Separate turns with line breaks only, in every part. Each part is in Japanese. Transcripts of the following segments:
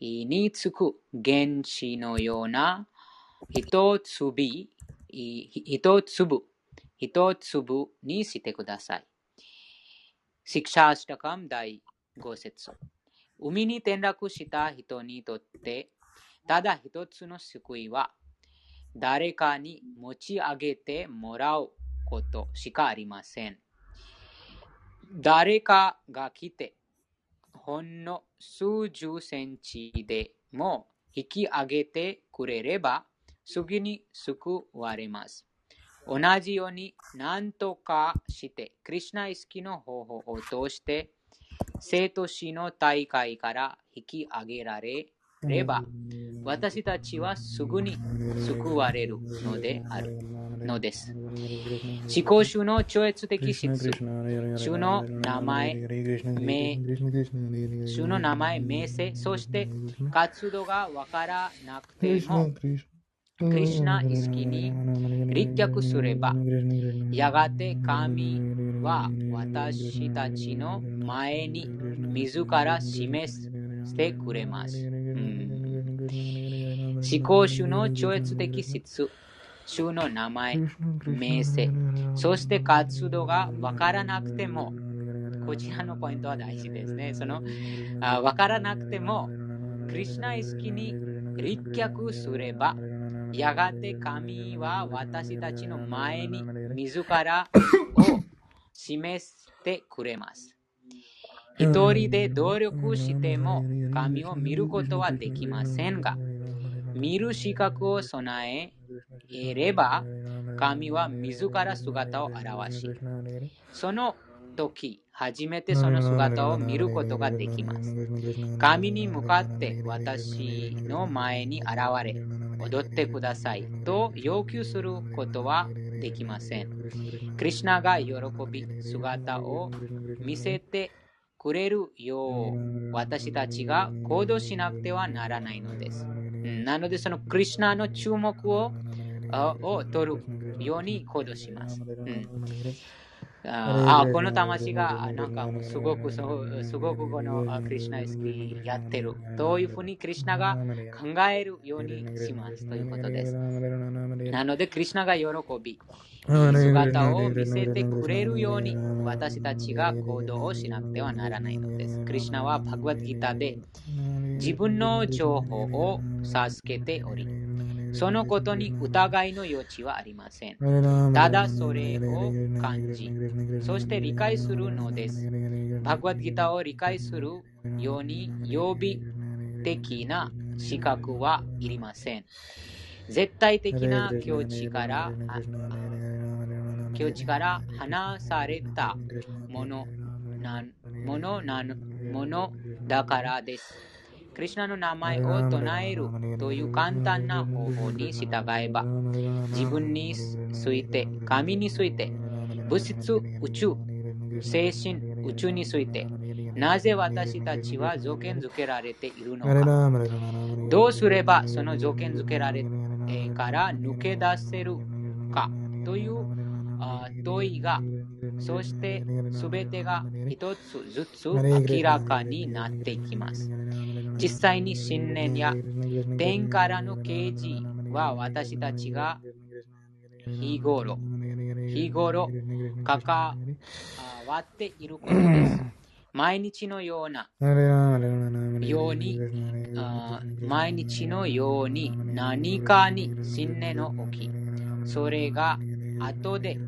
につく原子のような一粒、一粒、一粒にしてください。シクシャーシタカム第5節海に転落した人にとって、ただ一つの救いは、誰かに持ち上げてもらうことしかありません。誰かが来て、ほんの数十センチでも引き上げてくれれば、すぐに救われます。同じように何とかして、クリュナイスキの方法を通して、生と死の大会から引き上げられれば、私たちはすぐに救われるのであるのです。思考主の超越的質、主の名前、名、主の名前、名声、そして活動がわからなくても、クリシナ意識に立脚すれば、やがて神は私たちの前に自ら示してくれます。うん思考主の超越的質、主の名前、名声、そして活動がわからなくても、こちらのポイントは大事ですね。その、わからなくても、クリュナ意識に立脚すれば、やがて神は私たちの前に自らを示してくれます。一人で努力しても神を見ることはできませんが、見る資格を備えれば、神は自ら姿を現し、その時、初めてその姿を見ることができます。神に向かって私の前に現れ、踊ってくださいと要求することはできません。クリュナが喜び、姿を見せてくれるよう私たちが行動しなくてはならないのです。なので、そのクリュナの注目をを取るように行動します。うんあこの魂がなんかすごくすごくこのクリュナ意識やってるどういうふうにクリュナが考えるようにしますということです。なのでクリュナが喜び姿を見せてくれるように私たちが行動をしなくてはならないのです。クリュナはバグワッドギターで自分の情報を授けておりそのことに疑いの余地はありません。ただそれを感じ、そして理解するのです。バグワッドギターを理解するように予備的な資格はいりません。絶対的な境地から境地から離されたものなものなものだからです。クリュナの名前を唱えるという簡単な方法に従えば、自分について、神について、物質、宇宙、精神、宇宙について、なぜ私たちは条件付けられているのか、どうすればその条件付けられから抜け出せるかという問いが、そして全てが一つずつ明らかになっていきます。実際に信念や天からの啓示は私たちが日頃、日頃関わっていることです。毎日のようなように毎日のように何かに信念を置きそれが後で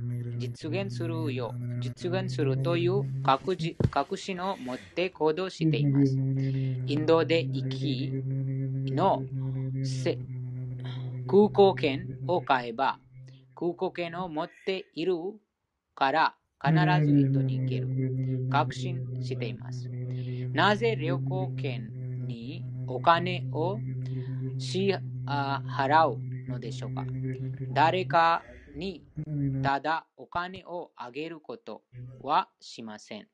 実現するよう実現するという確信を持って行動しています。インドで行きの空港券を買えば空港券を持っているから必ずインドに行ける。確信しています。なぜ旅行券にお金を支払うのでしょうか？誰かにただお金をあげることはしません。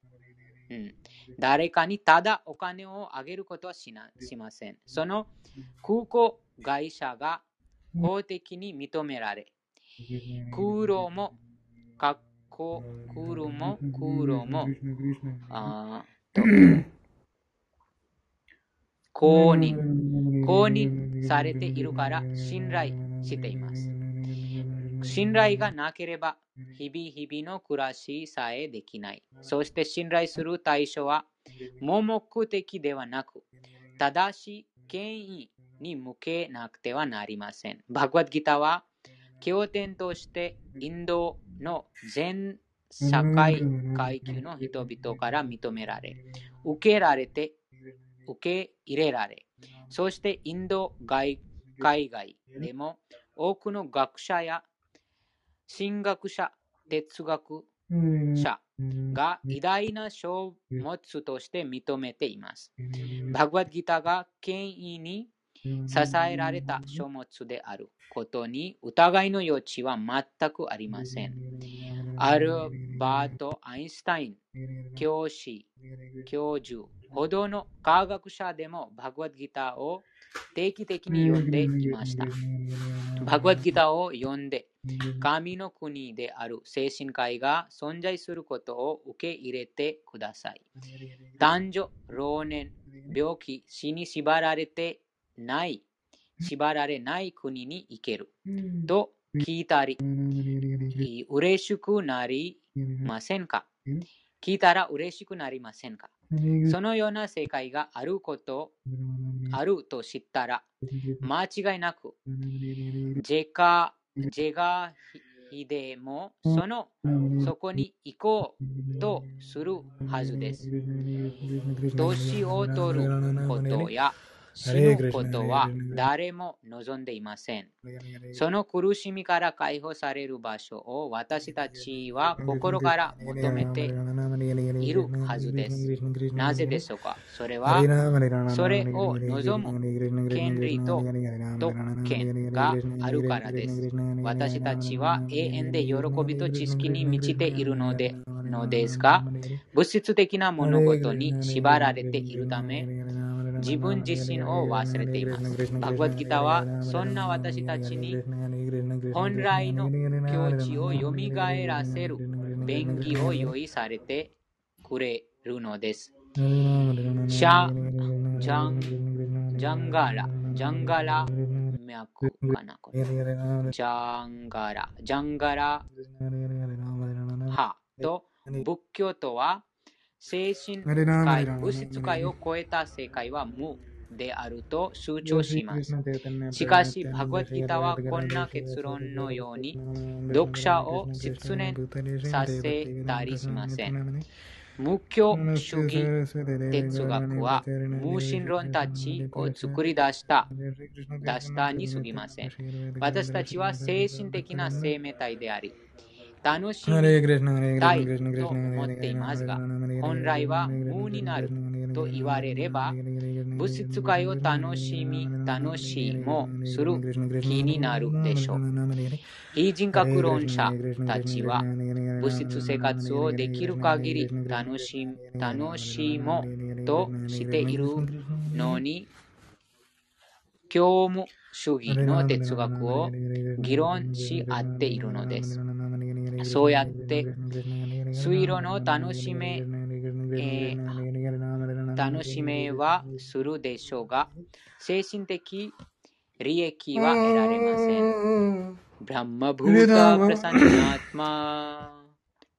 うん、誰かにただお金をあげることはしなしません。その空港会社が法的に認められ、空路も、学校、空路も、空路も、あ公認、公認されているから信頼しています。信頼がなければ、日々日々の暮らしさえできない。そして信頼する対象は、盲目的ではなく、正しい権威に向けなくてはなりません。バグワッドギターは、経典としてインドの全社会階級の人々から認められ、受けられて、受け入れられ、そしてインド外海外でも多くの学者や神学者、哲学者が偉大な書物として認めています。バグワッドギターが権威に支えられた書物であることに疑いの余地は全くありません。アルバート・アインスタイン、教師、教授ほどの科学者でもバグワッドギターを定期的に読んでいました。バグワッドギターを読んで、神の国である精神科医が存在することを受け入れてください。男女、老年、病気、死に縛られてない、縛られない国に行ける。と聞いたり、嬉しくなりませんか？聞いたら嬉しくなりませんか？そのような世界があること、あると知ったら、間違いなく、ジェカ、ジェガヒでも、その、そこに行こうとするはずです。年を取ることや、死ぬことは誰も望んでいません。その苦しみから解放される場所を私たちは心から求めているはずです。なぜでしょうか？それは、それを望む権利と特権があるからです。私たちは永遠で喜びと知識に満ちているのでのですが、物質的な物事に縛られているため、自分自身を忘れています。バグワッドギターはそんな私たちに本来の境地をよみがえらせる便宜を用意されてくれるのです。シャ、ジャン、ジャンガラ、ジャンガラ脈かなこれ。ジャンガラ、ジャンガラ派と仏教とは精神界、物質界を超えた世界は無であると主張します。しかし、バグワッドギターはこんな結論のように読者を失念させたりしません。無教主義哲学は無神論たちを作り出した出したに過ぎません。私たちは精神的な生命体であり、楽しみたいと思っていますが、本来は無になると言われれば、物質界を楽しみ、楽しいもする気になるでしょう。非人格論者たちは、物質生活をできる限り楽し楽しもうとしているのに、教務主義の哲学を議論し合っているのです。そうやって水路の楽しめ、えー、楽しめはするでしょうが、精神的利益は得られません。ブランマブータプラサンナーマ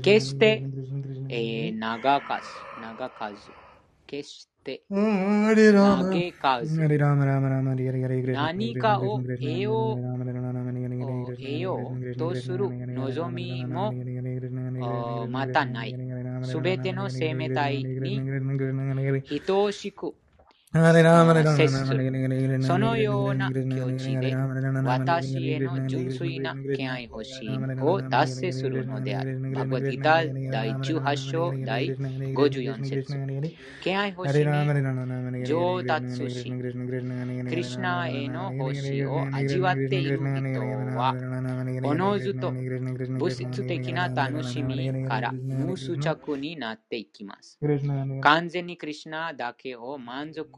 決して、えー、長数、長数。決して、投げ数。何かを得よう、得ようとする望みもまたない。すべての生命体に愛おしく。そのような境地で、私への純粋な敬愛欲しを達成するのである。バグワッドギター第18章第54節。敬愛欲しに上達し、クリシナへの星を味わっている人は、おのずと物質的な楽しみから無執着になっていきます。完全にクリシナだけを満足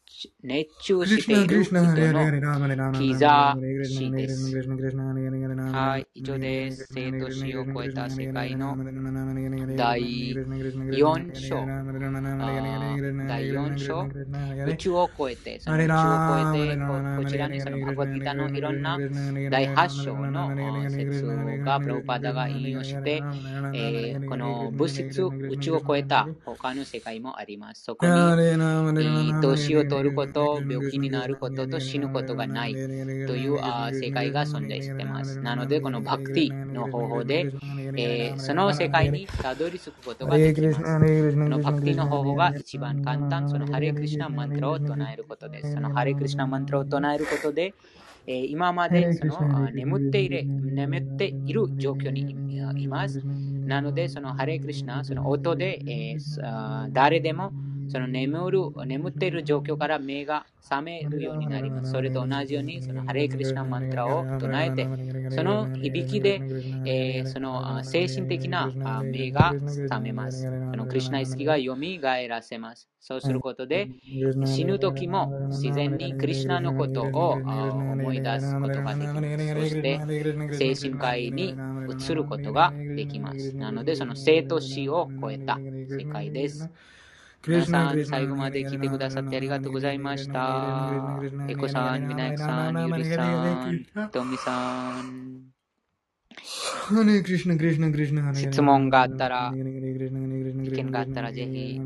熱中している人のバクティに熱熱中しです。はい、以上です。生と死を超えた世界の第4章。第4章。宇宙を超えて、その宇宙を超えて、こちらにそのバグワッギタのいろんな第8章の説がプロパダが引用して、えー、この物質、宇宙を超えた他の世界もあります。そこに、年を通取ること、病気になることと死ぬことがないという世界が存在しています。なので、このバクティの方法で、えー、その世界にたどり着くことができます。このバクティの方法が一番簡単、そのハレクリシナマントラを唱えることです。そのハレクリシナマントラを唱えることで、えー、今までその眠っている眠っている状況にいます。なので、そのハレクリシナ、その音で、えー、誰でもその眠る、眠っている状況から目が覚めるようになります。それと同じように、そのハレイクリシナマントラを唱えて、その響きで、えー、その精神的な目が覚めます。そのクリシナ意識が蘇らせます。そうすることで、死ぬ時も自然にクリシナのことを思い出すことができます。そして、精神科医に移ることができます。なので、その生と死を超えた世界です。皆さん、最後まで聞いてくださってありがとうございました。エコさん、ミナヤクさん、ユリさん、トミさん。質問があったら、意見があったらぜひ。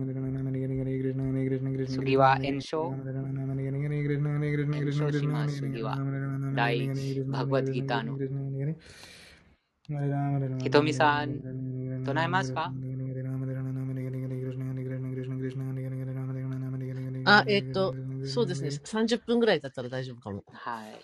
次は炎症炎症します。次は、第バグワッドギターの。ひとみさん、唱えますか
あ、えっと、そうですね。30分ぐらいだったら大丈夫かも。
はい。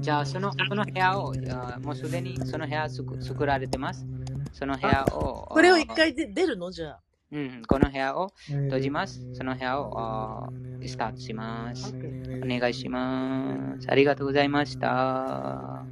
じゃあ、そのその部屋を、もうすでにその部屋作られてます。その部屋を。
これを一回で出るの？じゃあ。
うん、この部屋を閉じます。その部屋をスタートします。お願いします。ありがとうございました。